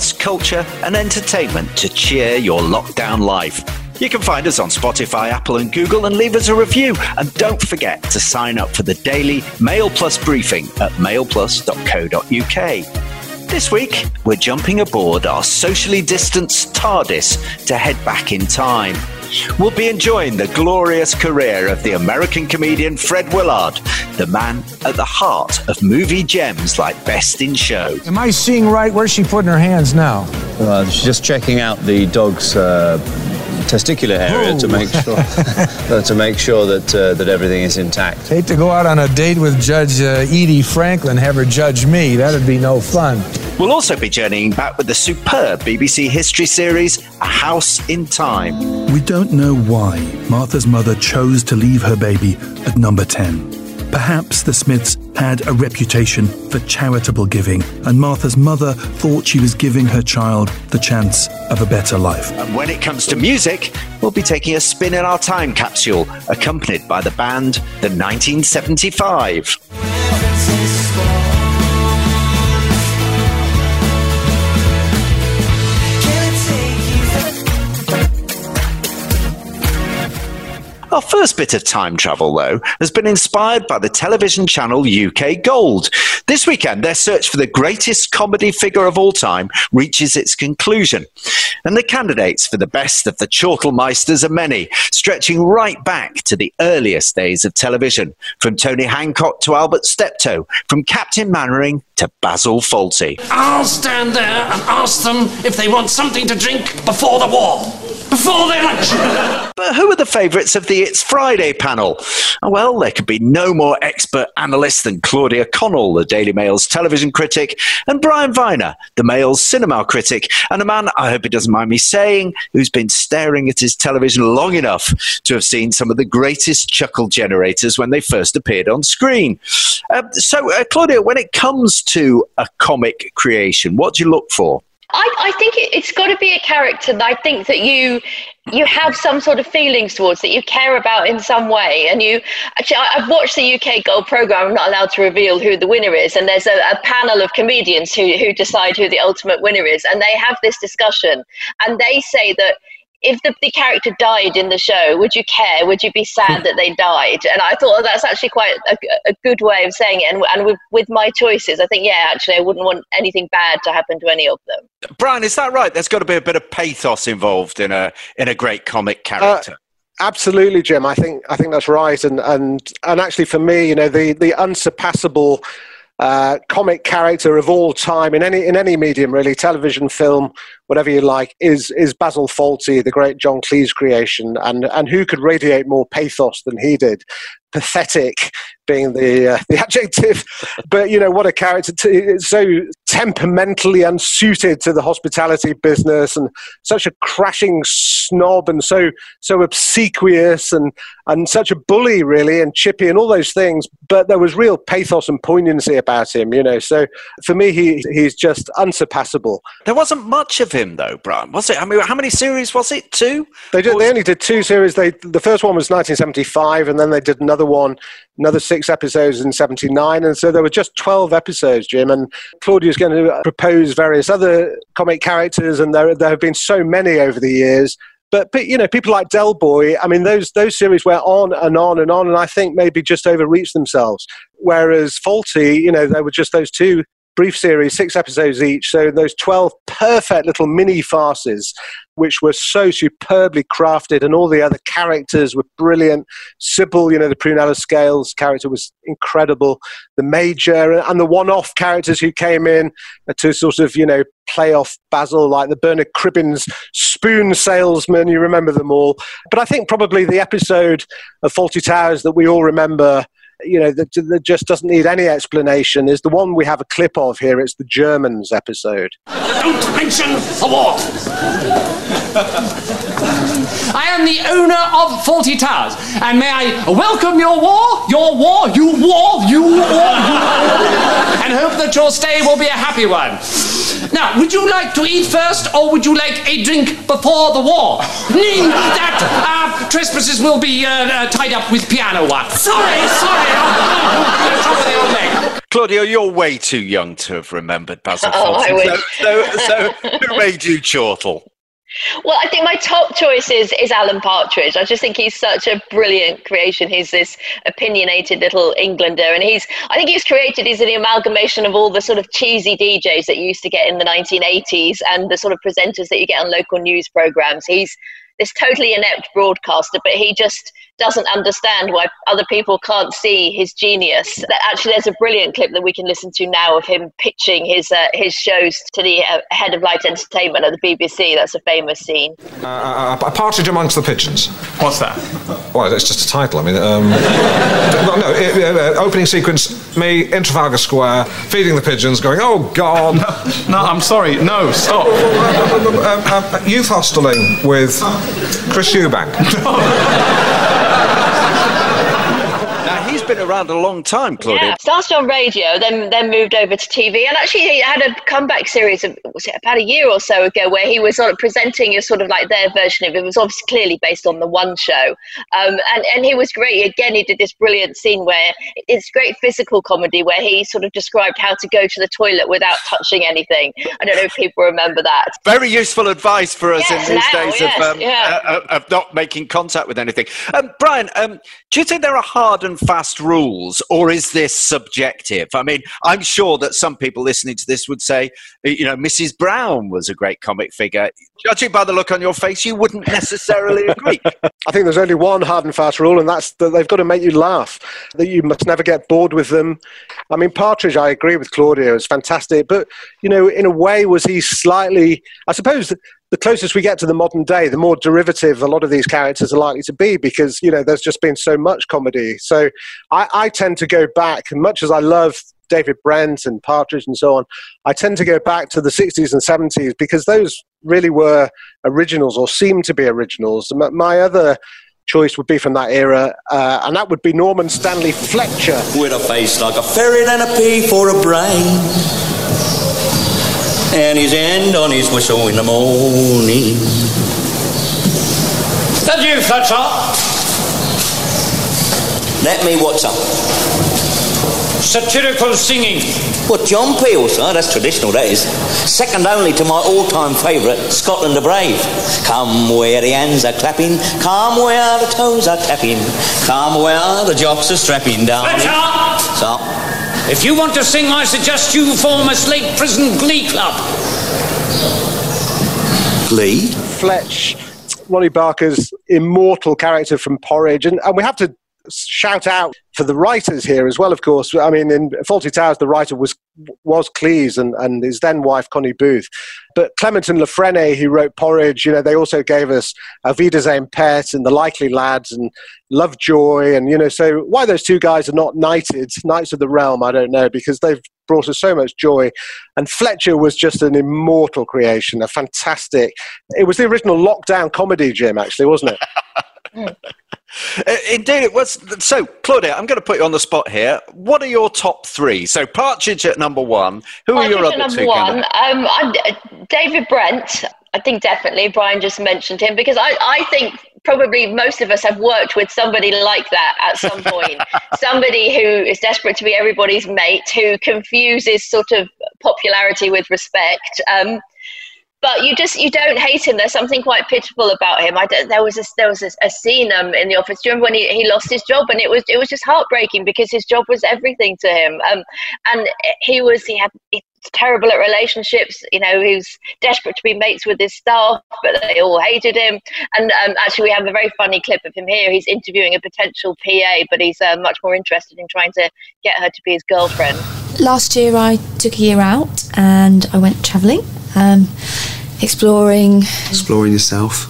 arts, culture, and entertainment to cheer your lockdown life. You can find us on Spotify, Apple, and Google and leave us a review. And don't forget to sign up for the daily Mail Plus briefing at mailplus.co.uk. This week, we're jumping aboard our socially distanced TARDIS to head back in time. We'll be enjoying the glorious career of the American comedian Fred Willard, the man at the heart of movie gems like Best in Show. Am I seeing right? Where's she putting her hands now? Uh, she's just checking out the dog's uh, testicular area to make sure to make sure that uh, that everything is intact. Hate to go out on a date with Judge uh, Edie Franklin, have her judge me. That'd be no fun. We'll also be journeying back with the superb BBC history series A House in Time. We don't know why Martha's mother chose to leave her baby at number 10. Perhaps the Smiths had a reputation for charitable giving, and Martha's mother thought she was giving her child the chance of a better life. And when it comes to music, we'll be taking a spin in our time capsule, accompanied by the band The 1975. Our first bit of time travel, though, has been inspired by the television channel UK Gold. This weekend, their search for the greatest comedy figure of all time reaches its conclusion. And the candidates for the best of the Chortlemeisters are many, stretching right back to the earliest days of television, from Tony Hancock to Albert Steptoe, from Captain Mainwaring to Basil Fawlty. I'll stand there and ask them if they want something to drink before the war. Before their lunch. But who are the favourites of the It's Friday panel? Well, there could be no more expert analyst than Claudia Connell, the Daily Mail's television critic, and Brian Viner, the Mail's cinema critic, and a man, I hope he doesn't mind me saying, who's been staring at his television long enough to have seen some of the greatest chuckle generators when they first appeared on screen. Uh, so, uh, Claudia, when it comes to a comic creation, what do you look for? I, I think it, it's got to be a character that I think that you you have some sort of feelings towards that you care about in some way. And you actually, I, I've watched the UK Gold program. I'm not allowed to reveal who the winner is, and there's a, a panel of comedians who who decide who the ultimate winner is, and they have this discussion, and they say that if the, the character died in the show, would you care? Would you be sad that they died? And I thought that's actually quite a, a good way of saying it. And, and with, with my choices, I think, yeah, actually, I wouldn't want anything bad to happen to any of them. Brian, is that right? There's got to be a bit of pathos involved in a in a great comic character. Uh, absolutely, Jim. I think I think that's right. And and and actually, for me, you know, the the unsurpassable uh, comic character of all time in any in any medium, really, television, film, whatever you like, is is Basil Fawlty, the great John Cleese creation, and and who could radiate more pathos than he did? Pathetic being the uh, the adjective, but you know what a character! T- so temperamentally unsuited to the hospitality business, and such a crashing snob, and so so obsequious, and and such a bully, really, and chippy, and all those things. But there was real pathos and poignancy about him, you know. So for me, he he's just unsurpassable. There wasn't much of him though, Brian. Was it? I mean, how many series was it? Two. They did. They only did two series. They the first one was 1975, and then they did another one, another six episodes in 79, and so there were just 12 episodes, Jim. And Claudia's going to propose various other comic characters, and there there have been so many over the years. But, but you know, people like Del Boy, I mean, those those series went on and on and on, and I think maybe just overreached themselves. Whereas Fawlty, you know, there were just those two brief series, six episodes each. So those 12 perfect little mini farces, which were so superbly crafted, and all the other characters were brilliant. Sybil, you know, the Prunella Scales character was incredible. The Major and the one off characters who came in to sort of, you know, play off Basil, like the Bernard Cribbins spoon salesman. You remember them all. But I think probably the episode of Fawlty Towers that we all remember you know, that, that just doesn't need any explanation is the one we have a clip of here. It's the Germans episode. Don't mention the war. I am the owner of Fawlty Towers, and may I welcome your war, your war, you war, you war, you war, and hope that your stay will be a happy one. Now, would you like to eat first, or would you like a drink before the war? that uh, trespassers will be uh, uh, tied up with piano wax. Sorry, sorry. Claudia, you're way too young to have remembered Basil Oh, I Fawlty. wish. So, so, so who made you chortle? Well, I think my top choice is, is Alan Partridge. I just think he's such a brilliant creation. He's this opinionated little Englander, and he's I think he's created. He's an amalgamation of all the sort of cheesy DJs that you used to get in the 1980s and the sort of presenters that you get on local news programs. He's this totally inept broadcaster, but he just doesn't understand why other people can't see his genius. That actually, there's a brilliant clip that we can listen to now of him pitching his uh, his shows to the uh, head of light entertainment at the BBC. That's a famous scene. Uh, a partridge amongst the pigeons. What's that? Well, it's just a title. I mean, um, no, no uh, uh, opening sequence: me in Trafalgar Square, feeding the pigeons, going, "Oh God!" No, I'm sorry. No, stop. Um, um, youth hosteling with Chris Eubank. Been around a long time, Claudia. Yeah, started on radio, then then moved over to TV, and actually he had a comeback series of was it about a year or so ago where he was sort of presenting as sort of like their version of it. It was obviously clearly based on the One Show, um, and and he was great. Again, he did this brilliant scene where it's great physical comedy where he sort of described how to go to the toilet without touching anything. I don't know if people remember that. Very useful advice for us Yes, in these now, days yes, of, um, yeah. uh, uh, of not making contact with anything. Um, Brian, um, do you think there are hard and fast rules, or is this subjective? I mean, I'm sure that some people listening to this would say, you know, Mrs. Brown was a great comic figure. Judging by the look on your face, you wouldn't necessarily agree. I think there's only one hard and fast rule, and that's that they've got to make you laugh. That you must never get bored with them. I mean, Partridge, I agree with Claudia, is fantastic, but you know, in a way, was he slightly? I suppose the closest we get to the modern day, the more derivative a lot of these characters are likely to be, because you know, there's just been so much comedy. So I, I tend to go back, and much as I love David Brent and Partridge and so on, I tend to go back to the 60s and 70s because those really were originals or seemed to be originals. My other choice would be from that era, uh, and that would be Norman Stanley Fletcher. With a face like a ferret and a pea for a brain. And his end on his whistle in the morning. That you, Fletcher? Let me what's up? Satirical singing. What, John Peel, sir? That's traditional, that is. Second only to my all-time favourite, Scotland the Brave. Come where the hands are clapping, come where the toes are tapping, come where the jocks are strapping down. Fletcher! So, If you want to sing, I suggest you form a Slade Prison Glee Club. Glee. Fletch, Ronnie Barker's immortal character from Porridge, and, and we have to shout out for the writers here as well. Of course, I mean in Fawlty Towers, the writer was was Cleese and, and his then wife Connie Booth, but Clement and La Frenais, who wrote Porridge, you know, they also gave us Auf Wiedersehen Pet and The Likely Lads and Lovejoy, and you know, so why those two guys are not knighted, Knights of the Realm, I don't know, because they've brought us so much joy. And Fletcher was just an immortal creation, a fantastic. It was the original lockdown comedy, Jim, actually, wasn't it? Indeed, it was. So, Claudia, I'm going to put you on the spot here. What are your top three? So, Partridge at number one. Who are your other at two? number one. Um, I'm, uh, David Brent. I think definitely Brian just mentioned him because I, I think probably most of us have worked with somebody like that at some point. somebody who is desperate to be everybody's mate, who confuses sort of popularity with respect. Um, but you just you don't hate him. There's something quite pitiful about him. I there was a, there was a, a scene um, in the office. Do you remember when he, he lost his job and it was it was just heartbreaking because his job was everything to him. Um, and he was he had he terrible at relationships. You know, he was desperate to be mates with his staff, but they all hated him. And um, actually, we have a very funny clip of him here. He's interviewing a potential PA, but he's uh, much more interested in trying to get her to be his girlfriend. Last year, I took a year out and I went travelling, um, exploring Exploring yourself,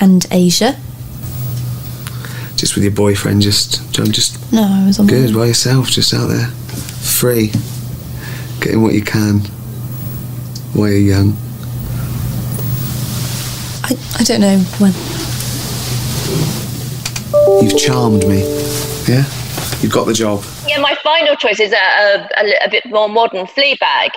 and Asia. just with your boyfriend, just just No, I was on my good own. by yourself, just out there, free, getting what you can while you're young. I, I don't know when. You've charmed me, yeah. You've got the job. Yeah, my final choice is a, a, a, a bit more modern Fleabag.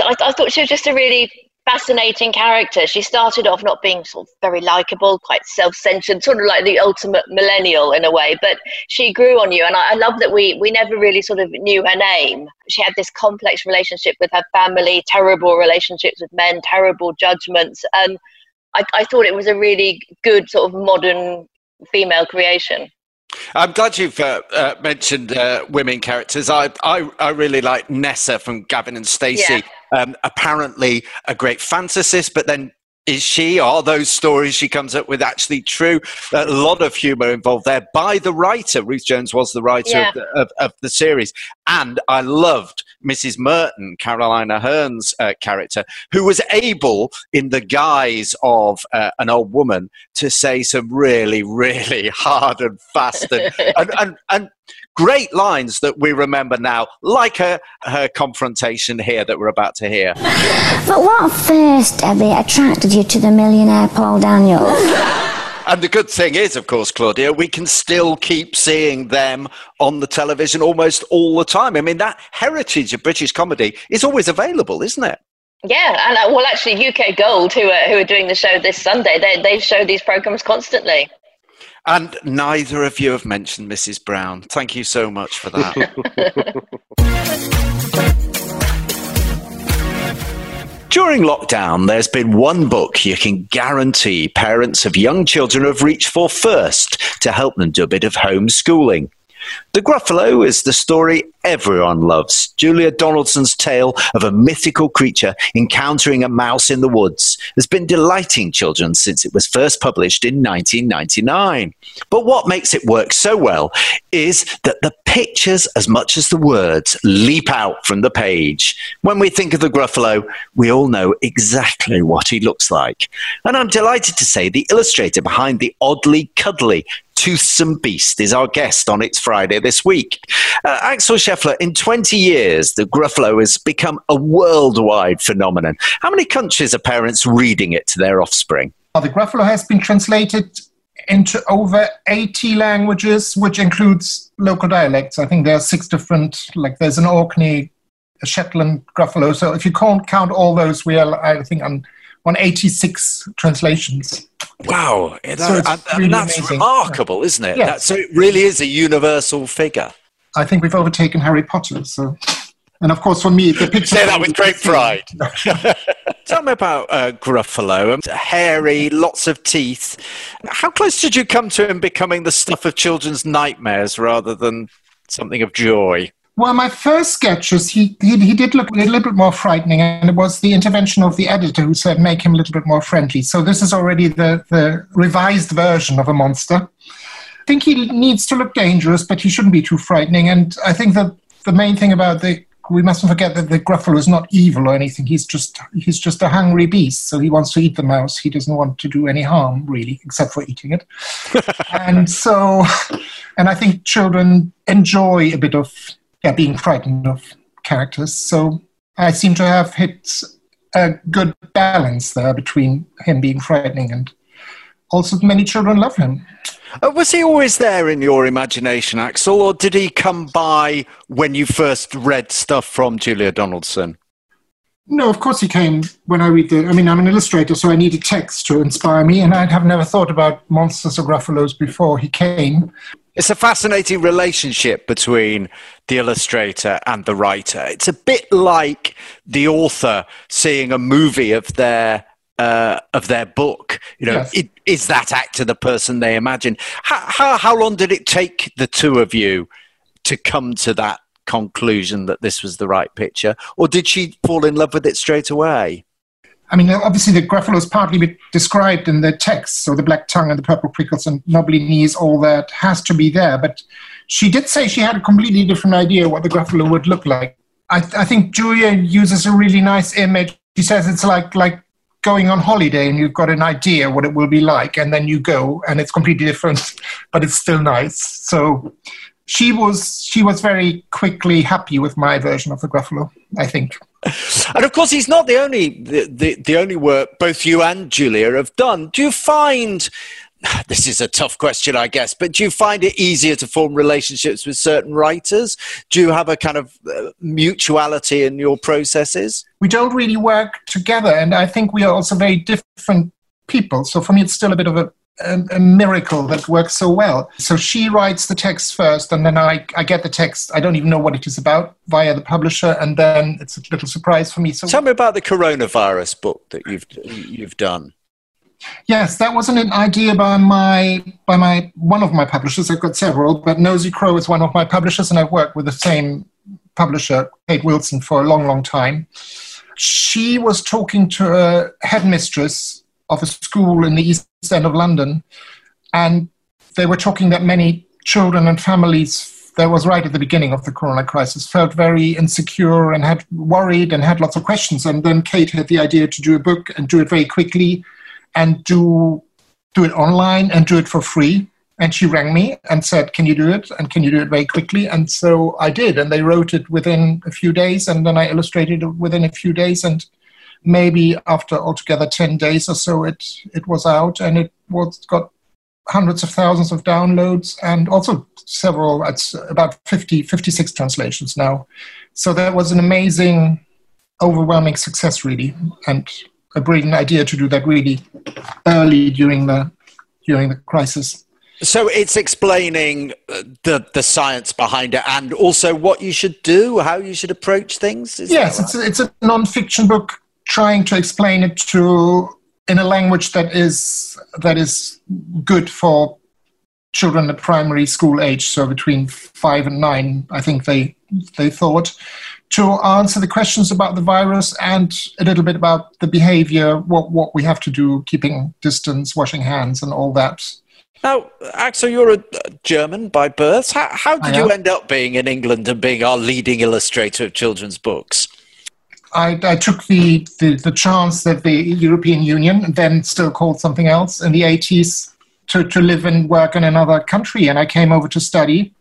I, I thought she was just a really fascinating character. She started off not being sort of very likable, quite self-centered, sort of like the ultimate millennial in a way. But she grew on you, and I, I love that we we never really sort of knew her name. She had this complex relationship with her family, terrible relationships with men, terrible judgments, and I, I thought it was a really good sort of modern female creation. I'm glad you've uh, uh, mentioned uh, women characters. I, I, I really like Nessa from Gavin and Stacey. Yeah. Um, apparently a great fantasist, but then is she? Are those stories she comes up with actually true? A lot of humour involved there by the writer. Ruth Jones was the writer Yeah. of, the, of, of the series. And I loved Mrs. Merton, Caroline Aherne's uh, character, who was able, in the guise of uh, an old woman, to say some really, really hard and fast and, and, and, and great lines that we remember now, like her, her confrontation here that we're about to hear. But what first, Debbie, attracted you to the millionaire Paul Daniels? And the good thing is, of course, Claudia, we can still keep seeing them on the television almost all the time. I mean, that heritage of British comedy is always available, isn't it? Yeah, and uh, well, actually, UK Gold, who are who are doing the show this Sunday, they they show these programs constantly. And neither of you have mentioned Mrs. Brown. Thank you so much for that. During lockdown, there's been one book you can guarantee parents of young children have reached for first to help them do a bit of homeschooling. The Gruffalo is the story everyone loves. Julia Donaldson's tale of a mythical creature encountering a mouse in the woods has been delighting children since it was first published in 1999. But what makes it work so well is that the pictures, as much as the words, leap out from the page. When we think of the Gruffalo, we all know exactly what he looks like. And I'm delighted to say the illustrator behind the oddly cuddly toothsome beast is our guest on It's Friday this week. Uh, Axel Scheffler, in 20 years, the Gruffalo has become a worldwide phenomenon. How many countries are parents reading it to their offspring? Uh, The Gruffalo has been translated into over 80 languages, which includes local dialects. I think there are six different, like there's an Orkney, a Shetland Gruffalo. So if you can't count all those, we are, I think, on, on 86 translations. Wow, that- So and really that's amazing. remarkable, isn't it? Yes. That- so it really is a universal figure. I think we've overtaken Harry Potter. So, and of course, for me, the picture. Say that with great pride. Tell me about uh, Gruffalo. Um, hairy, lots of teeth. How close did you come to him becoming the stuff of children's nightmares rather than something of joy? Well, my first sketches, he, he, he did look a little bit more frightening, and it was the intervention of the editor who said make him a little bit more friendly. So this is already the, the revised version of a monster. I think he needs to look dangerous, but he shouldn't be too frightening. And I think that the main thing about the we mustn't forget that the Gruffalo is not evil or anything. He's just he's just a hungry beast. So he wants to eat the mouse. He doesn't want to do any harm really, except for eating it. and so, and I think children enjoy a bit of yeah being frightened of characters. So I seem to have hit a good balance there between him being frightening and also many children love him. Uh, was he always there in your imagination, Axel, or did he come by when you first read stuff from Julia Donaldson? No, of course he came when I read the. I mean, I'm an illustrator, so I needed text to inspire me, and I'd have never thought about monsters or gruffalos before he came. It's a fascinating relationship between the illustrator and the writer. It's a bit like the author seeing a movie of their uh, of their book. You know, Yes. it, is that actor the person they imagine? How, how how long did it take the two of you to come to that conclusion that this was the right picture, or did she fall in love with it straight away? I mean, obviously the gruffalo is partly described in the text, so the black tongue and the purple prickles and knobbly knees, all that has to be there. But she did say she had a completely different idea what the gruffalo would look like. I, I think Julia uses a really nice image. She says it's like like going on holiday and you've got an idea what it will be like, and then you go and it's completely different, but it's still nice. So she was she was very quickly happy with my version of the gruffalo. I think. And of course, he's not the only the, the, the only work both you and Julia have done. Do you find this is a tough question, I guess, but do you find it easier to form relationships with certain writers? Do you have a kind of uh, mutuality in your processes? We don't really work together, and I think we are also very different people. So for me, it's still a bit of a, a, a miracle that works so well. So she writes the text first, and then I, I get the text. I don't even know what it is about via the publisher, and then it's a little surprise for me. So Tell me about the coronavirus book that you've you've done. Yes, that wasn't an idea by my by my one of my publishers. I've got several, but Nosy Crow is one of my publishers, and I've worked with the same publisher, Kate Wilson, for a long, long time. She was talking to a headmistress of a school in the east end of London, and they were talking that many children and families that was right at the beginning of the corona crisis felt very insecure and had worried and had lots of questions and then kate had the idea to do a book and do it very quickly and do do it online and do it for free. And she rang me and said, "Can you do it? And can you do it very quickly?" And so I did, and they wrote it within a few days, and then I illustrated it within a few days, and maybe after altogether ten days or so, it it was out, and it was got hundreds of thousands of downloads and also several it's about 50 56 translations now so that was an amazing overwhelming success really and a brilliant idea to do that really early during the during the crisis. So it's explaining uh, the the science behind it, and also what you should do, how you should approach things. Is yes, right? it's a, it's a non-fiction book trying to explain it to in a language that is that is good for children at primary school age, so between five and nine. I think they they thought to answer the questions about the virus and a little bit about the behavior, what, what we have to do, keeping distance, washing hands, and all that. Now, Axel, you're a German by birth. How, how did you end up being in England and being our leading illustrator of children's books? I, I took the, the, the, chance that the European Union, then still called something else, in the 80s to, to live and work in another country. And I came over to study.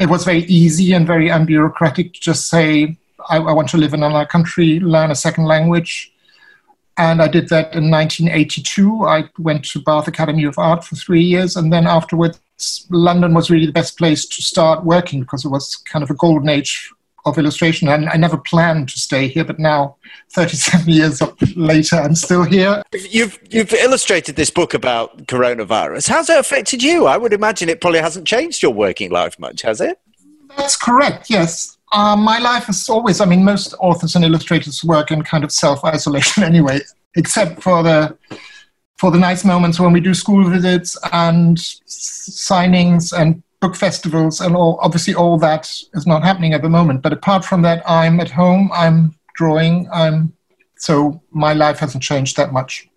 It was very easy and very unbureaucratic to just say, I, I want to live in another country, learn a second language. And I did that in 1982. I went to Bath Academy of Art for three years. And then afterwards, London was really the best place to start working because it was kind of a golden age of illustration. And I never planned to stay here, but now, 37 years later, I'm still here. You've, you've illustrated this book about coronavirus. How's it affected you? I would imagine it probably hasn't changed your working life much, has it? That's correct, yes. Uh, my life is always, I mean, most authors and illustrators work in kind of self isolation anyway, except for the for the nice moments when we do school visits and signings and book festivals and all obviously all that is not happening at the moment but apart from that i'm at home i'm drawing i'm so my life hasn't changed that much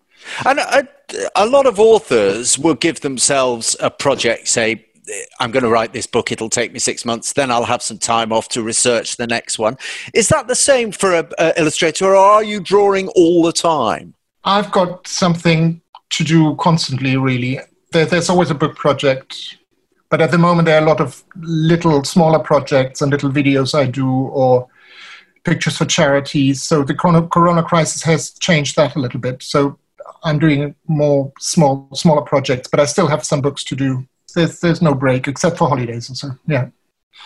and a, a lot of authors will give themselves a project say I'm going to write this book. It'll take me six months. Then I'll have some time off to research the next one. Is that the same for an illustrator, or are you drawing all the time? I've got something to do constantly, really. There, there's always a book project, but at the moment there are a lot of little smaller projects and little videos I do, or pictures for charities. So the corona crisis has changed that a little bit. So I'm doing more small, smaller projects, but I still have some books to do there's there's no break except for holidays and so yeah.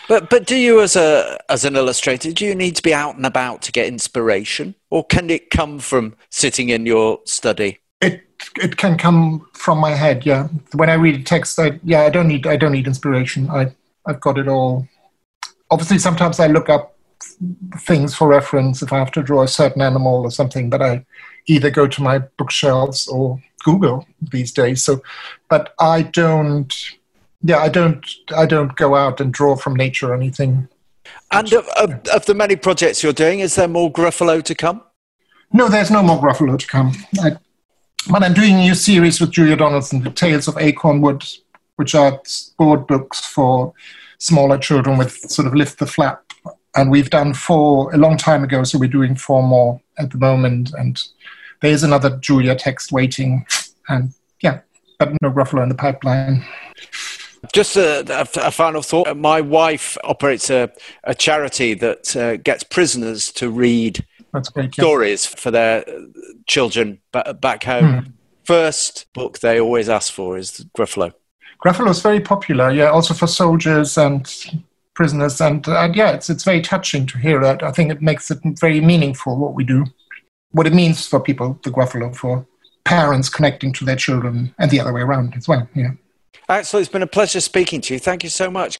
But but do you as a as an illustrator do you need to be out and about to get inspiration, or can it come from sitting in your study? It it can come from my head. Yeah, when I read a text, I yeah I don't need I don't need inspiration. I I've got it all. Obviously, sometimes I look up things for reference if I have to draw a certain animal or something, but I either go to my bookshelves or Google these days. So, but I don't. Yeah, I don't. I don't go out and draw from nature or anything. And of, of, of the many projects you're doing, is there more Gruffalo to come? No, there's no more Gruffalo to come. I, but I'm doing a new series with Julia Donaldson, The Tales of Acorn Wood, which are board books for smaller children with sort of lift the flap. And we've done four a long time ago, so we're doing four more at the moment. And there's another Julia text waiting, and yeah, but no Gruffalo in the pipeline. Just a, a, final thought. My wife operates a, a charity that uh, gets prisoners to read great, stories yeah. for their children back home. Hmm. first book they always ask for is Gruffalo. Gruffalo is very popular, yeah, also for soldiers and prisoners, and, and yeah, it's it's very touching to hear that. I think it makes it very meaningful what we do, what it means for people, the Gruffalo, for parents connecting to their children, and the other way around as well. Yeah. Axel, it's been a pleasure speaking to you. Thank you so much.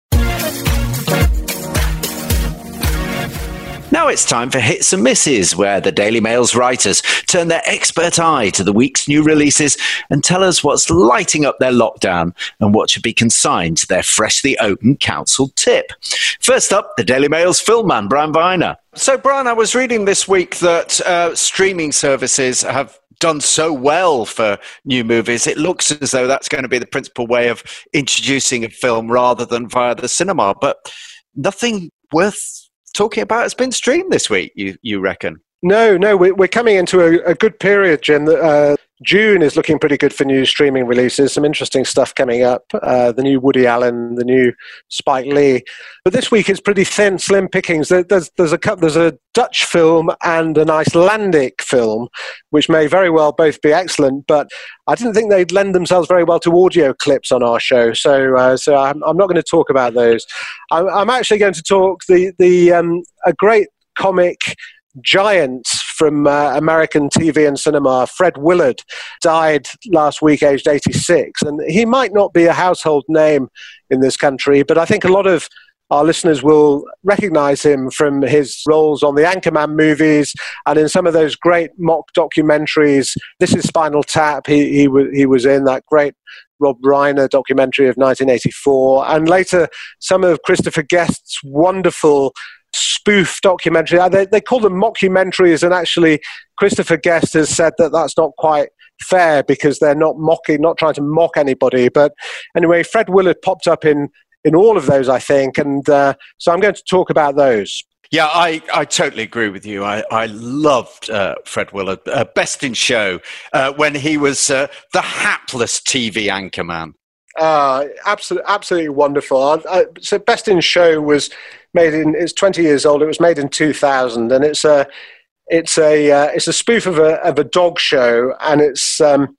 Now it's time for Hits and Misses, where the Daily Mail's writers turn their expert eye to the week's new releases and tell us what's lighting up their lockdown and what should be consigned to their freshly opened council tip. First up, the Daily Mail's film man, Brian Viner. So, Brian, I was reading this week that uh, streaming services have done so well for new movies. It looks as though that's going to be the principal way of introducing a film rather than via the cinema. But nothing worth talking about has been streamed this week, you, you reckon? No, no, we're coming into a, a good period, Jim. Uh, June is looking pretty good for new streaming releases. Some interesting stuff coming up. Uh, the new Woody Allen, the new Spike Lee. But this week it's pretty thin, slim pickings. There's, there's a there's a Dutch film and an Icelandic film, which may very well both be excellent. But I didn't think they'd lend themselves very well to audio clips on our show. So uh, so I'm, I'm, not going to talk about those. I'm, I'm, actually going to talk the the um, a great comic giant from uh, American TV and cinema, Fred Willard, died last week, aged 86. And he might not be a household name in this country, but I think a lot of our listeners will recognize him from his roles on the Anchorman movies and in some of those great mock documentaries. This is Spinal Tap. He, he, w- he was in that great Rob Reiner documentary of 1984, and later some of Christopher Guest's wonderful spoof documentary. Uh, they, they call them mockumentaries, and actually, Christopher Guest has said that that's not quite fair because they're not mocking, not trying to mock anybody. But anyway, Fred Willard popped up in in all of those, I think, and uh, so I'm going to talk about those. Yeah, I, I totally agree with you. I, I loved uh, Fred Willard, uh, best in show, uh, when he was uh, the hapless TV anchorman. Uh, absolutely, absolutely wonderful. so, Best in Show was made in. It's 20 years old. It was made in 2000, and it's a it's a uh, it's a spoof of a of a dog show, and it's um,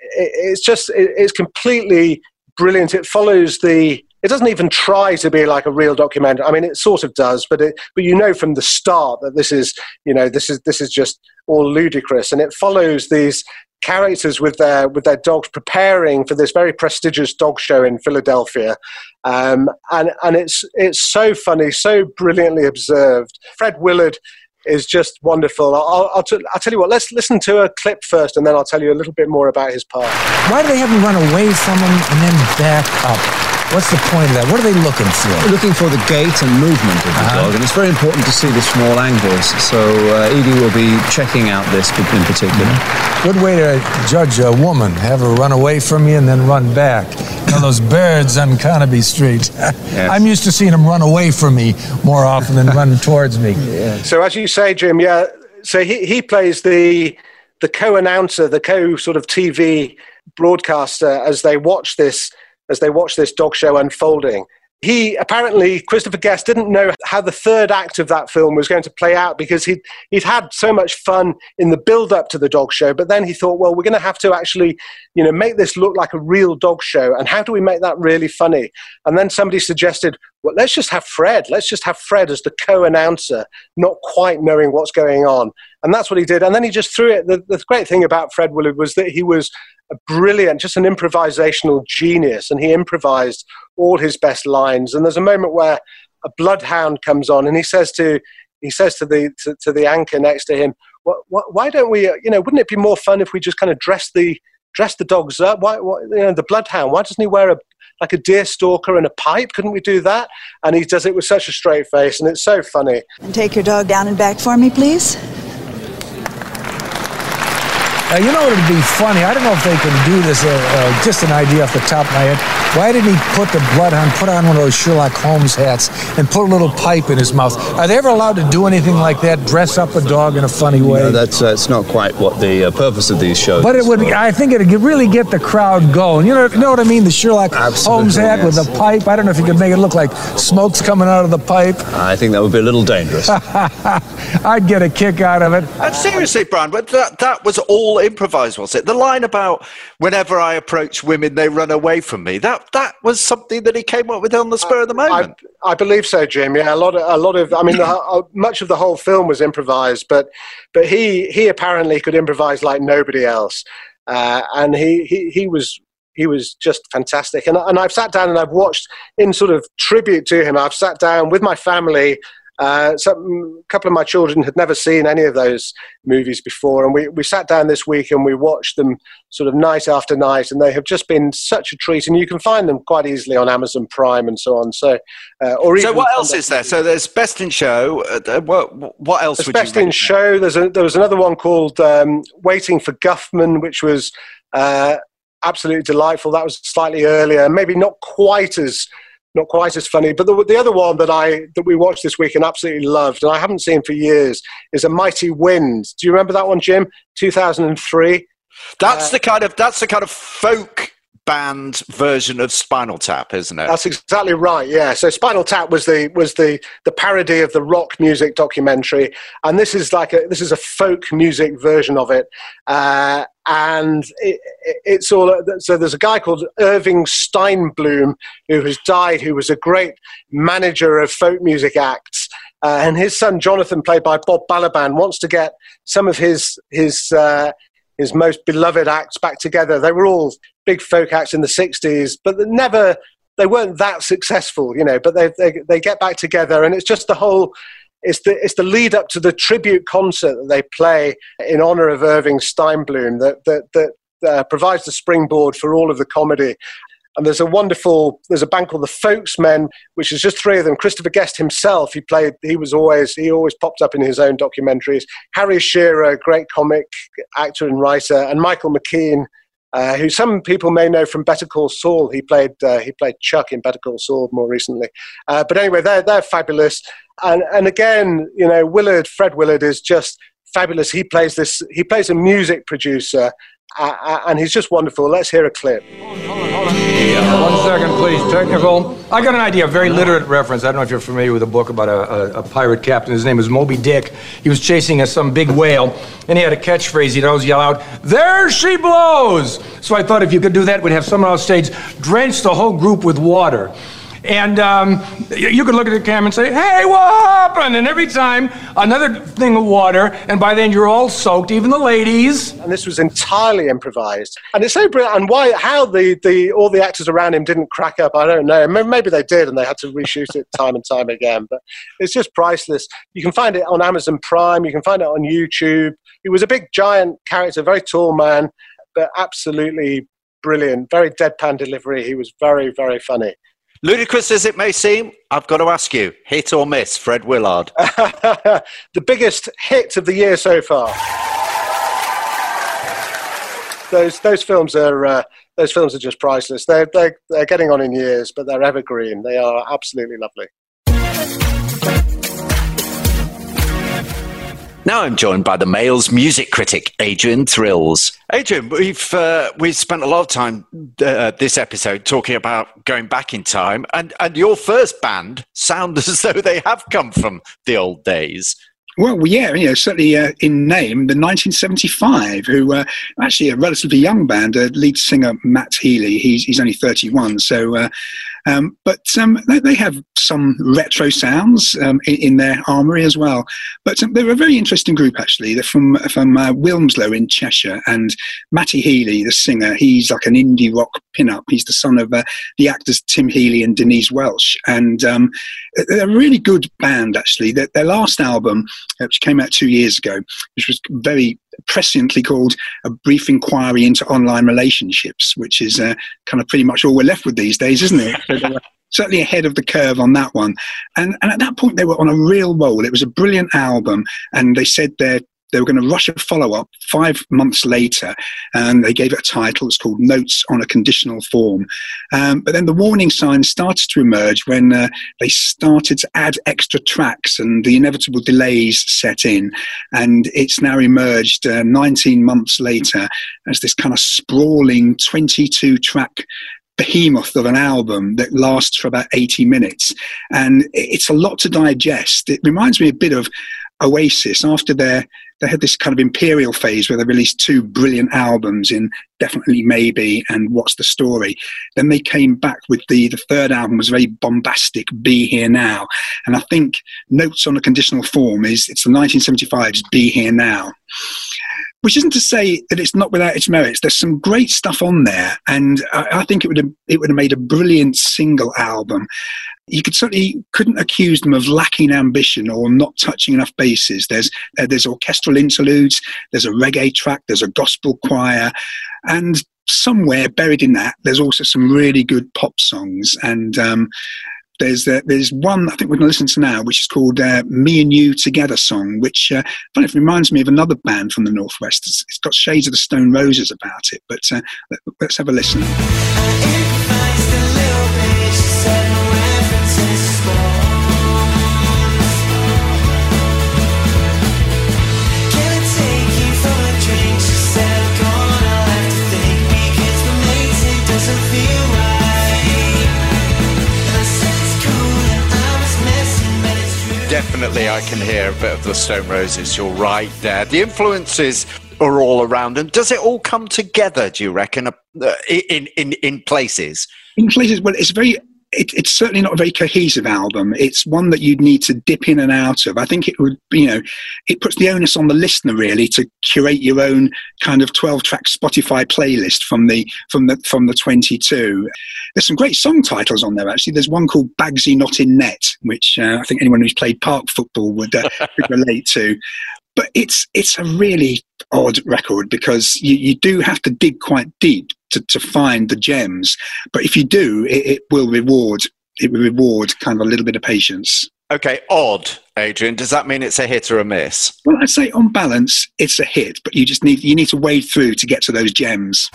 it, it's just it, it's completely brilliant. It follows the. It doesn't even try to be like a real documentary. I mean, it sort of does, but it, but you know from the start that this is you know this is this is just all ludicrous, and it follows these characters with their with their dogs preparing for this very prestigious dog show in Philadelphia, um, and and it's it's so funny, so brilliantly observed. Fred Willard is just wonderful. I'll, I'll, t- I'll, tell you what, let's listen to a clip first and then I'll tell you a little bit more about his part. Why do they have him run away from him and then back up? What's the point of that? What are they looking for? They're looking for the gait and movement of the uh-huh. dog, and it's very important to see the small angles. So uh, Edie will be checking out this in particular. Mm-hmm. Good way to judge a woman: have her run away from you and then run back. You know, those birds on Carnaby Street. Yes. I'm used to seeing them run away from me more often than run towards me. Yeah. So as you say, Jim, yeah. So he he plays the the co-announcer, the co sort of TV broadcaster as they watch this as they watch this dog show unfolding. He apparently, Christopher Guest, didn't know how the third act of that film was going to play out because he'd, he'd had so much fun in the build up to the dog show. But then he thought, well, we're going to have to actually, you know, make this look like a real dog show. And how do we make that really funny? And then somebody suggested, well, let's just have Fred. Let's just have Fred as the co announcer, not quite knowing what's going on. And that's what he did. And then he just threw it. The, the great thing about Fred Willard was that he was a brilliant, just an improvisational genius, and he improvised all his best lines. And there's a moment where a bloodhound comes on, and he says to he says to the to, to the anchor next to him, "Why don't we? Uh, you know, wouldn't it be more fun if we just kind of dress the dress the dogs up? Why, why you know, the bloodhound? Why doesn't he wear a like a deer stalker and a pipe? Couldn't we do that?" And he does it with such a straight face, and it's so funny. And take your dog down and back for me, please. Uh, you know what would be funny? I don't know if they can do this. Uh, uh, just an idea off the top of my head. Why didn't he put the bloodhound, put on one of those Sherlock Holmes hats, and put a little pipe in his mouth? Are they ever allowed to do anything like that? Dress up a dog in a funny way? No, that's that's not quite what the uh, purpose of these shows. But it would. I think it'd really get the crowd going. You know, you know what I mean? The Sherlock Absolutely, Holmes hat yes. with the pipe. I don't know if you could make it look like smoke's coming out of the pipe. I think that would be a little dangerous. I'd get a kick out of it. And seriously, Brian, but that that was all improvised, was it? The line about whenever I approach women, they run away from me. That that was something that he came up with on the spur of the moment. I, I believe so, Jim. Yeah, a lot of a lot of. I mean, the, uh, much of the whole film was improvised, but but he he apparently could improvise like nobody else, uh, and he, he he was he was just fantastic. And and I've sat down and I've watched in sort of tribute to him. I've sat down with my family uh, some, a couple of my children had never seen any of those movies before, and we, we sat down this week and we watched them sort of night after night, and they have just been such a treat. And you can find them quite easily on Amazon Prime and so on. So, uh, or so what else is there? So there's Best in Show. Uh, what what else? There's Best in Show. There's a, there was another one called um, Waiting for Guffman, which was uh, absolutely delightful. That was slightly earlier, maybe not quite as not quite as funny. But the, the other one that I that we watched this week and absolutely loved, and I haven't seen for years, is A Mighty Wind. Do you remember that one, Jim? Two thousand and three. That's uh, the kind of that's the kind of folk band version of Spinal Tap, isn't it? That's exactly right. Yeah. So Spinal Tap was the was the the parody of the rock music documentary, and this is like a this is a folk music version of it. Uh, and it, it, it's all so there's a guy called Irving Steinbloom who has died who was a great manager of folk music acts uh, and his son Jonathan played by Bob Balaban wants to get some of his his uh, his most beloved acts back together they were all big folk acts in the 60s but never they weren't that successful you know but they, they they get back together and it's just the whole it's the it's the lead up to the tribute concert that they play in honor of Irving Steinbloom that that that uh, provides the springboard for all of the comedy. And there's a wonderful there's a band called the Folksmen, which is just three of them. Christopher Guest himself, he played he was always he always popped up in his own documentaries. Harry Shearer, great comic actor and writer, and Michael McKean. Uh, who some people may know from Better Call Saul. He played uh, he played Chuck in Better Call Saul more recently. Uh, but anyway, they're they're fabulous and and again, you know, Willard, Fred Willard is just fabulous. He plays this. He plays a music producer, and he's just wonderful. Let's hear a clip. One second, please. Technical. I got an idea. A very literate reference. I don't know if you're familiar with a book about a, a, a pirate captain. His name is Moby Dick. He was chasing a, some big whale, and he had a catchphrase. He'd always yell out, "There she blows!" So I thought if you could do that, we'd have someone on stage drench the whole group with water. And um, you could look at the camera and say, hey, what happened? And every time, another thing of water, and by then you're all soaked, even the ladies. And this was entirely improvised. And it's so brilliant. And why, how the, the, all the actors around him didn't crack up, I don't know. Maybe they did and they had to reshoot it time and time again. But it's just priceless. You can find it on Amazon Prime, you can find it on YouTube. He was a big, giant character, very tall man, but absolutely brilliant. Very deadpan delivery. He was very, very funny. Ludicrous as it may seem, I've got to ask you hit or miss, Fred Willard? the biggest hit of the year so far. Those, those films are uh, those films are just priceless. They're, they're, they're getting on in years, but they're evergreen. They are absolutely lovely. Now I'm joined by the Mail's music critic, Adrian Thrills. Adrian, we've uh, we've spent a lot of time uh, this episode talking about going back in time, and and your first band sound as though they have come from the old days. Well, yeah, you know, certainly uh, in name, the 1975, who uh, actually a relatively young band, uh, lead singer Matt Healy, he's, he's only 31, so uh, um, but um, they, have some retro sounds um, in, in, their armoury as well. But um, they're a very interesting group, actually. They're from, from uh, Wilmslow in Cheshire. And Matty Healy, the singer, he's like an indie rock pin-up. He's the son of uh, the actors Tim Healy and Denise Welch. And um, they're a really good band, actually. Their, their last album, uh, which came out two years ago, which was very presciently called a brief inquiry into online relationships, which is uh, kind of pretty much all we're left with these days, isn't it? So certainly ahead of the curve on that one. And, and at that point, they were on a real roll. It was a brilliant album, and they said their they were going to rush a follow up five months later, and they gave it a title. It's called Notes on a Conditional Form. Um, but then the warning signs started to emerge when uh, they started to add extra tracks, and the inevitable delays set in. And it's now emerged uh, 19 months later as this kind of sprawling 22 track behemoth of an album that lasts for about 80 minutes and it's a lot to digest it reminds me a bit of Oasis. After their they had this kind of imperial phase where they released two brilliant albums in definitely maybe and what's the story. Then they came back with the the third album was very bombastic be here now. And i think notes on a conditional form is it's the 1975's be here now. Which isn't to say that it's not without its merits. There's some great stuff on there, and I, I think it would have it would have made a brilliant single album. You could certainly couldn't accuse them of lacking ambition or not touching enough bases. There's uh, there's orchestral interludes, there's a reggae track, there's a gospel choir, and somewhere buried in that, there's also some really good pop songs and. Um, there's uh, there's one I think we're going to listen to now, which is called uh, "Me and You Together" song, which uh, funny enough reminds me of another band from the northwest. It's, it's got shades of the Stone Roses about it, but uh, let, let's have a listen. Definitely, I can hear a bit of the Stone Roses. You're right there. The influences are all around, and does it all come together? Do you reckon uh, in in in places? In places, well, it's very it, it's certainly not a very cohesive album. It's one that you'd need to dip in and out of. I think it would, you know, it puts the onus on the listener really to curate your own kind of twelve-track Spotify playlist from the from the from the twenty-two. There's some great song titles on there actually. There's one called Bagsy Not in Net, which uh, I think anyone who's played park football would, uh, relate to but it's it's a really odd record because you, you do have to dig quite deep to, to find the gems. But if you do, it, it will reward it will reward kind of a little bit of patience. Okay, odd, Adrian. Does that mean it's a hit or a miss? Well, I'd say on balance, it's a hit, but you just need you need to wade through to get to those gems.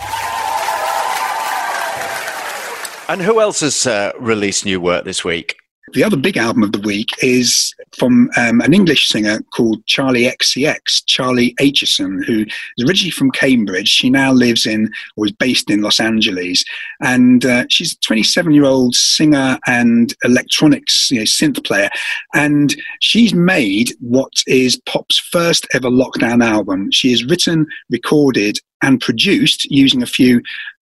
And who else has uh, released new work this week? The other big album of the week is from um, an English singer called Charli XCX, Charlie Aitchison, who is originally from Cambridge. She now lives in, or is based in Los Angeles. And uh, she's a 27 year old singer and electronics you know, synth player. And she's made what is pop's first ever lockdown album. She has written, recorded, and produced using a few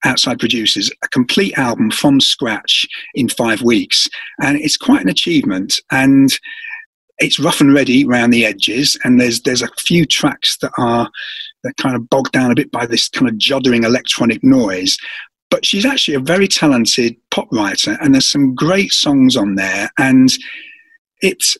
outside producers a complete album from scratch in five weeks. And it's quite an achievement. And it's rough and ready around the edges. And there's, there's a few tracks that are that kind of bogged down a bit by this kind of juddering electronic noise. But she's actually a very talented pop writer, and there's some great songs on there. And it's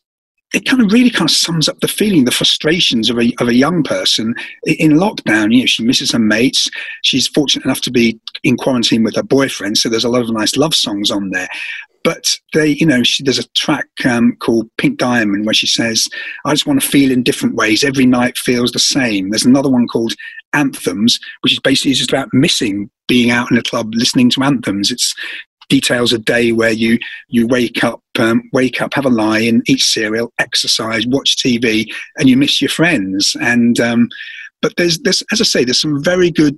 it kind of really kind of sums up the feeling, the frustrations of a, of a young person in lockdown. You know, she misses her mates. She's fortunate enough to be in quarantine with her boyfriend, so there's a lot of nice love songs on there. But they, you know, she, there's a track um, called Pink Diamond where she says, "I just want to feel in different ways. Every night feels the same." There's another one called Anthems, which is basically just about missing being out in a club listening to anthems. It's details a day where you you wake up, um, wake up, have a lie in, eat cereal, exercise, watch TV, and you miss your friends. And um, but there's there's as I say, there's some very good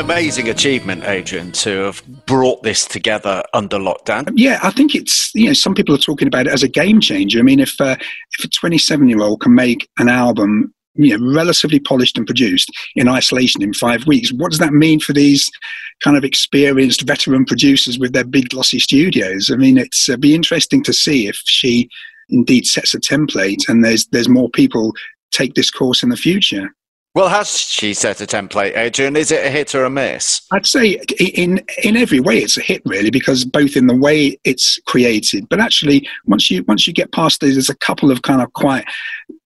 amazing achievement, Adrian, to have brought this together under lockdown. Yeah, I think it's you know some people are talking about it as a game changer. I mean, if uh, if a 27 year old can make an album you know, relatively polished and produced in isolation in five weeks. What does that mean for these kind of experienced veteran producers with their big glossy studios? I mean, it's uh, be interesting to see if she indeed sets a template and there's there's more people take this course in the future. Well, has she set a template, Adrian? Is it a hit or a miss? I'd say in in every way it's a hit, really, because both in the way it's created, but actually once you once you get past these, there's a couple of kind of quite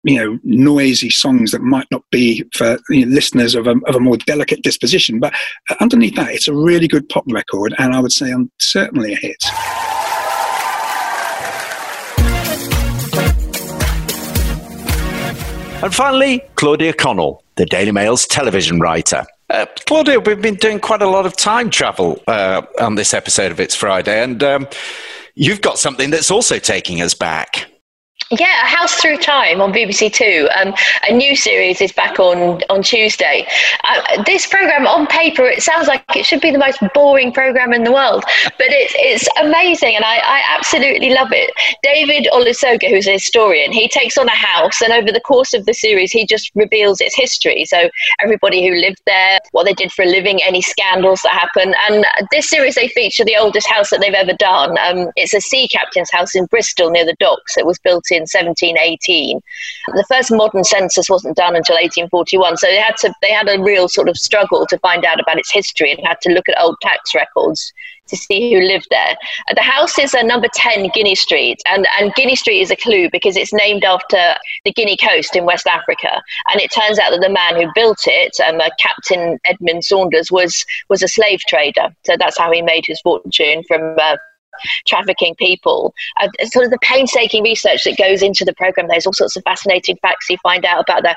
you know noisy songs that might not be for you know, listeners of a, of a more delicate disposition but uh, underneath that it's a really good pop record and i would say i'm certainly a hit And finally, Claudia Connell, the Daily Mail's television writer. Uh, Claudia, we've been doing quite a lot of time travel uh, on this episode of It's Friday, and um, you've got something that's also taking us back. Yeah, House Through Time on BBC Two. Um, a new series is back on on Tuesday. Uh, this program, on paper, it sounds like it should be the most boring program in the world, but it's it's amazing, and I, I absolutely love it. David Olusoga, who's a historian, he takes on a house, and over the course of the series, he just reveals its history. So everybody who lived there, what they did for a living, any scandals that happen, and this series they feature the oldest house that they've ever done. Um, it's a sea captain's house in Bristol near the docks. It was built in 1718. The first modern census wasn't done until 1841, so they had to they had a real sort of struggle to find out about its history and had to look at old tax records to see who lived there. Uh, the house is uh, number 10 Guinea Street, and, and Guinea Street is a clue because it's named after the Guinea coast in West Africa. And it turns out that the man who built it, um, uh, Captain Edmund Saunders, was, was a slave trader. So that's how he made his fortune from uh, trafficking people. Uh, sort of the painstaking research that goes into the program. There's all sorts of fascinating facts you find out about the,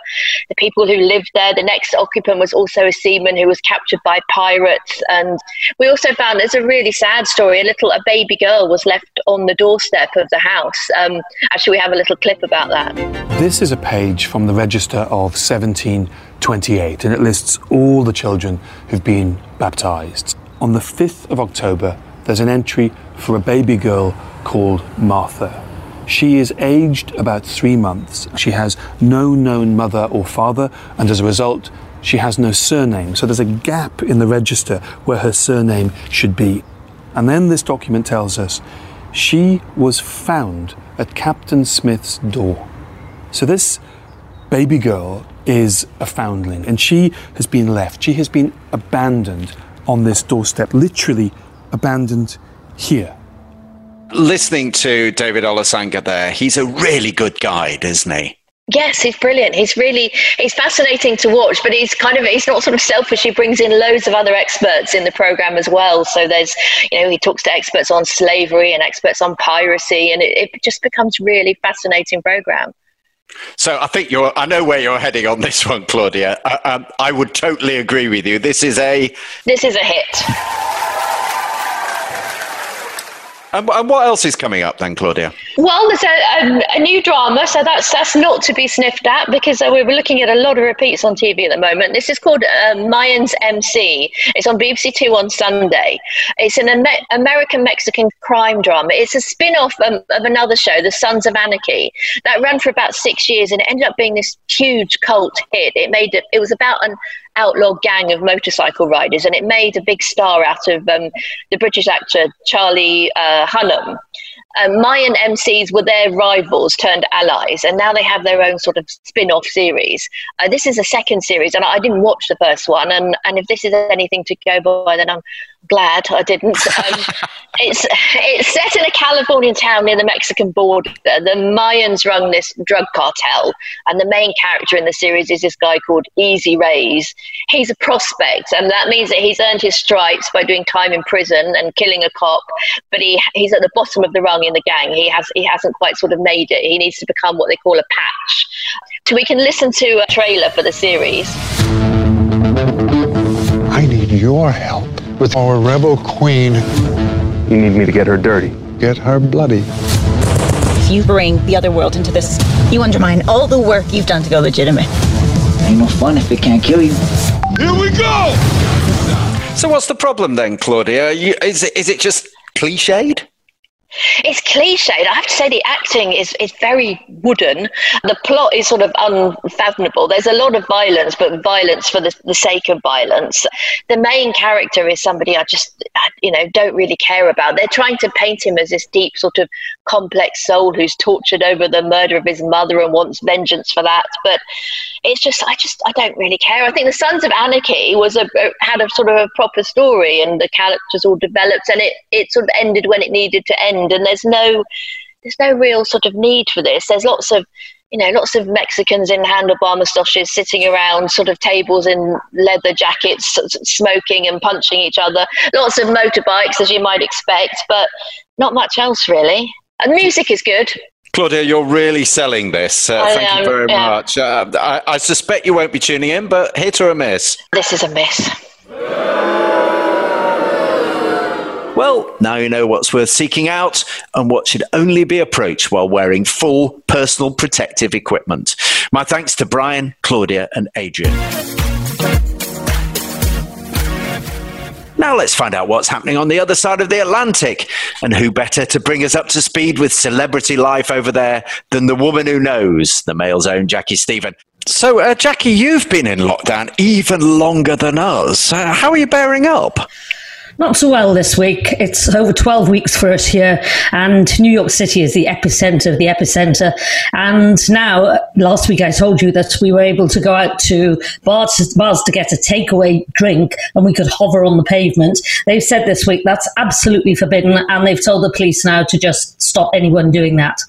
the people who lived there. The next occupant was also a seaman who was captured by pirates. And we also found there's a really sad story. A little, a baby girl was left on the doorstep of the house. Um, actually, we have a little clip about that. This is a page from the Register of 1728, and it lists all the children who've been baptized. On the 5th of October, there's an entry for a baby girl called Martha. She is aged about three months. She has no known mother or father, and as a result, she has no surname. So there's a gap in the register where her surname should be. And then this document tells us she was found at Captain Smith's door. So this baby girl is a foundling, and she has been left, she has been abandoned on this doorstep, literally abandoned here. Listening to David Olusoga there, he's a really good guide, isn't he? Yes, he's brilliant. He's really he's fascinating to watch, but he's kind of he's not sort of selfish. He brings in loads of other experts in the program as well. So there's you know he talks to experts on slavery and experts on piracy, and it, it just becomes really fascinating program. So I think you're. I know where you're heading on this one, Claudia. I, uh, um, I would totally agree with you. This is a. This is a hit. And, and, what else is coming up then, Claudia? Well, there's a, a, a, new drama, so that's that's not to be sniffed at because uh, we're looking at a lot of repeats on TV at the moment. This is called uh, Mayans MC. It's on BBC Two on Sunday. It's an Amer- American Mexican crime drama. It's a spin off um, of another show, The Sons of Anarchy, that ran for about six years and it ended up being this huge cult hit. It made it, it was about an outlaw gang of motorcycle riders, and it made a big star out of um, the British actor Charlie uh, Hunnam. Um, Mayan MCs were their rivals turned allies, and now they have their own sort of spin off series. Uh, this is a second series, and I didn't watch the first one. And, and if this is anything to go by, then I'm glad I didn't. Um, it's it's set in a Californian town near the Mexican border. The Mayans run this drug cartel, and the main character in the series is this guy called EZ Reyes. He's a prospect, and that means that he's earned his stripes by doing time in prison and killing a cop. But he he's at the bottom of the rung in the gang. He has he hasn't quite sort of made it. He needs to become what they call a patch. So we can listen to a trailer for the series. I need your help with our rebel queen. You need me to get her dirty. Get her bloody. If you bring the other world into this, you undermine all the work you've done to go legitimate. Ain't no fun if it can't kill you. Here we go! So, what's the problem then, Claudia? You, is, it, is it just cliched? It's cliched. I have to say the acting is, is very wooden. The plot is sort of unfathomable. There's a lot of violence, but violence for the, the sake of violence. The main character is somebody I just, you know, don't really care about. They're trying to paint him as this deep, sort of complex soul who's tortured over the murder of his mother and wants vengeance for that. But it's just, I just, I don't really care. I think The Sons of Anarchy was a, had a sort of a proper story and the characters all developed and it, it sort of ended when it needed to end and there's no there's no real sort of need for this. There's lots of you know, lots of Mexicans in handlebar moustaches sitting around sort of tables in leather jackets, smoking and punching each other. Lots of motorbikes, as you might expect, but not much else really. And music is good. Claudia, you're really selling this. Uh, I thank am, you very yeah. much. Uh, I, I suspect you won't be tuning in, but hit or a miss? This is a miss. Well, now you know what's worth seeking out and what should only be approached while wearing full personal protective equipment. My thanks to Brian, Claudia, and Adrian. Now let's find out what's happening on the other side of the Atlantic. And who better to bring us up to speed with celebrity life over there than the woman who knows, the Mail's own Jackie Stephen. So, uh, Jackie, you've been in lockdown even longer than us. Uh, how are you bearing up? Not so well this week. It's over 12 weeks for us here, and New York City is the epicenter of the epicenter. And now, last week I told you that we were able to go out to bars, bars to get a takeaway drink, and we could hover on the pavement. They've said this week that's absolutely forbidden, and they've told the police now to just stop anyone doing that.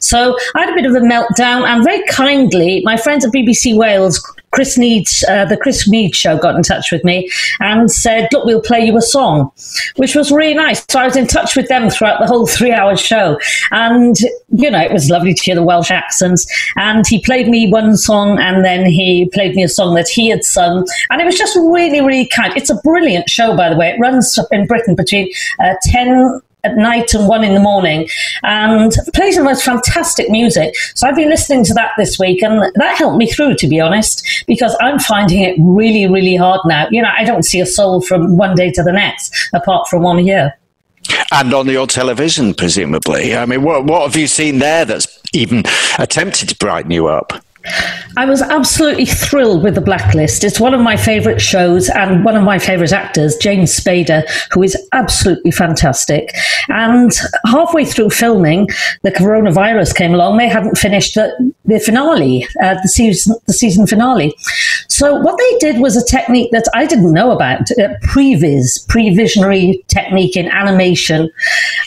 So I had a bit of a meltdown, and very kindly, my friends at BBC Wales Chris Needs, uh, the Chris Needs show got in touch with me and said, Look, we'll play you a song, which was really nice. So I was in touch with them throughout the whole three hour show. And, you know, it was lovely to hear the Welsh accents. And he played me one song and then he played me a song that he had sung. And it was just really, really kind. It's a brilliant show, by the way. It runs in Britain between uh, 10 at night and one in the morning and plays the most fantastic music. So I've been listening to that this week and that helped me through, to be honest, because I'm finding it really, really hard now. You know, I don't see a soul from one day to the next apart from one year. And on your television, presumably. I mean, what, what have you seen there that's even attempted to brighten you up? I was absolutely thrilled with The Blacklist. It's one of my favourite shows and one of my favourite actors, James Spader, who is absolutely fantastic. And halfway through filming, the coronavirus came along. They hadn't finished the, the finale, uh, the, season, the season finale. So what they did was a technique that I didn't know about, uh, previs, previsionary technique in animation.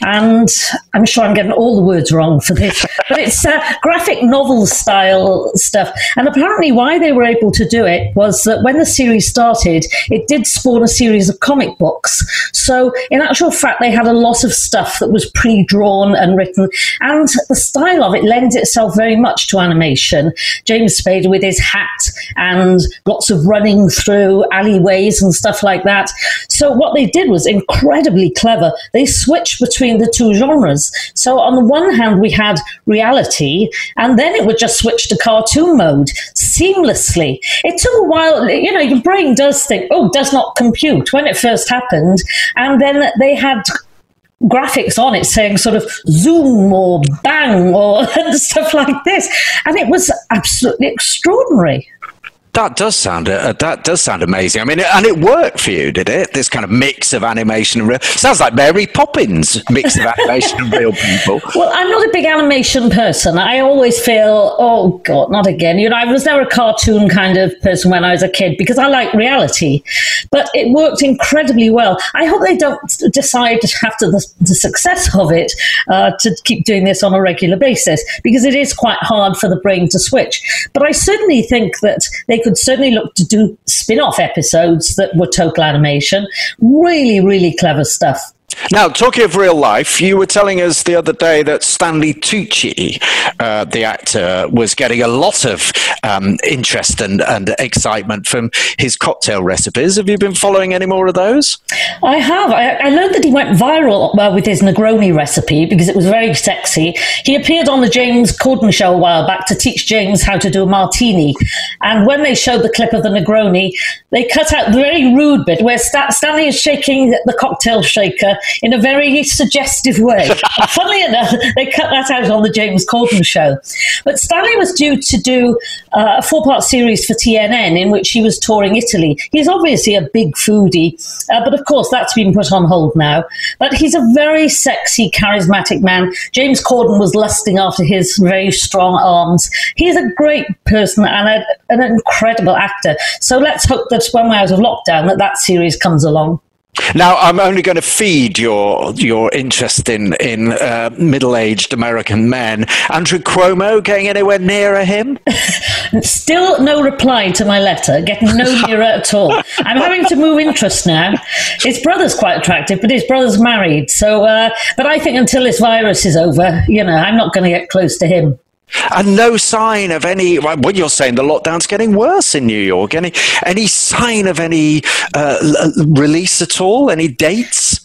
And I'm sure I'm getting all the words wrong for this, but it's uh, graphic novel style stuff. And apparently, why they were able to do it was that when the series started, it did spawn a series of comic books. So, in actual fact, they had a lot of stuff that was pre drawn and written, and the style of it lends itself very much to animation. James Spader with his hat and lots of running through alleyways and stuff like that. So, what they did was incredibly clever. They switched between the two genres. So, on the one hand, we had reality, and then it would just switch to cartoon mode seamlessly. It took a while, you know, your brain does think, oh, does not compute when it first happened. And then they had graphics on it saying sort of zoom or bang or stuff like this. And it was absolutely extraordinary. That does sound uh, that does sound amazing. I mean, and it worked for you, did it? This kind of mix of animation and real sounds like Mary Poppins mix of animation and real people. Well, I'm not a big animation person. I always feel, oh God, not again. You know, I was never a cartoon kind of person when I was a kid because I like reality. But it worked incredibly well. I hope they don't decide after the, the success of it uh, to keep doing this on a regular basis because it is quite hard for the brain to switch. But I certainly think that they could certainly look to do spin off episodes that were total animation. Really, really clever stuff. Now, talking of real life, you were telling us the other day that Stanley Tucci, uh, the actor, was getting a lot of um, interest and, and excitement from his cocktail recipes. Have you been following any more of those? I have. I, I learned that he went viral uh, with his Negroni recipe because it was very sexy. He appeared on the James Corden show a while back to teach James how to do a martini. And when they showed the clip of the Negroni, they cut out the very rude bit where Sta- Stanley is shaking the cocktail shaker in a very suggestive way. Funnily enough, they cut that out on the James Corden show. But Stanley was due to do uh, a four part series for CNN in which he was touring Italy. He's obviously a big foodie, uh, but of course that's been put on hold now. But he's a very sexy, charismatic man. James Corden was lusting after his very strong arms. He's a great person and a, an incredible actor. So let's hope that when we're out of lockdown, that that series comes along. Now, I'm only going to feed your your interest in in uh, middle aged American men. Andrew Cuomo getting anywhere nearer him? Still no reply to my letter, getting no nearer at all. I'm having to move interest now. His brother's quite attractive, but his brother's married. So, uh, but I think until this virus is over, you know, I'm not going to get close to him. And no sign of any. What you're saying, the lockdown's getting worse in New York. Any any sign of any uh, release at all? Any dates?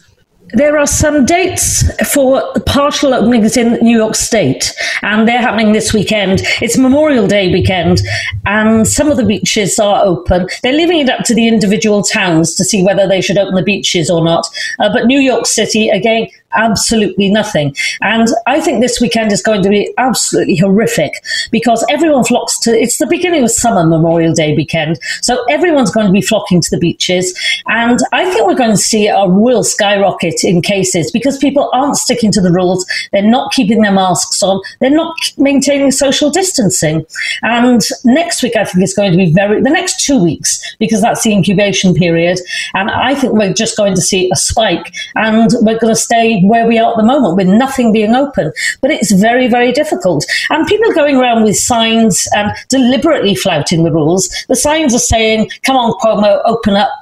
There are some dates for partial openings in New York State, and they're happening this weekend. It's Memorial Day weekend, and some of the beaches are open. They're leaving it up to the individual towns to see whether they should open the beaches or not. Uh, but New York City, again, absolutely nothing. And I think this weekend is going to be absolutely horrific because everyone flocks to it's the beginning of summer Memorial Day weekend. So everyone's going to be flocking to the beaches. And I think we're going to see a real skyrocket in cases because people aren't sticking to the rules. They're not keeping their masks on. They're not maintaining social distancing. And next week, I think it's going to be very, the next two weeks, because that's the incubation period. And I think we're just going to see a spike and we're going to stay where we are at the moment with nothing being open. But it's very, very difficult. And people going around with signs and deliberately flouting the rules. The signs are saying, come on, Cuomo, open up.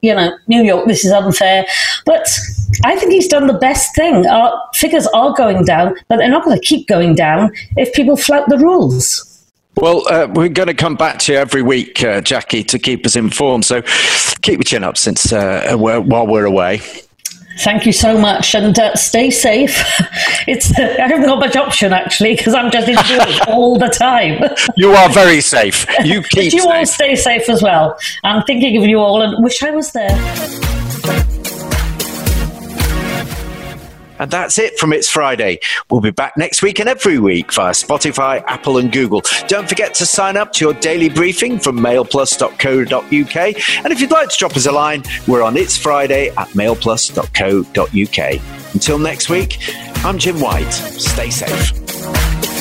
You know, New York, this is unfair. But I think he's done the best thing. Our figures are going down, but they're not going to keep going down if people flout the rules. Well, uh, we're going to come back to you every week, uh, Jackie, to keep us informed. So keep your chin up since uh, we're, while we're away. Thank you so much, and uh, stay safe. It's uh, I haven't got much option actually because I'm just indoors all the time. You are very safe. You keep. you safe. all stay safe as well. I'm thinking of you all, and wish I was there. And that's it from It's Friday. We'll be back next week and every week via Spotify, Apple, and Google. Don't forget to sign up to your daily briefing from mailplus.co.uk. And if you'd like to drop us a line, we're on It's Friday at mailplus.co.uk. Until next week, I'm Jim White. Stay safe.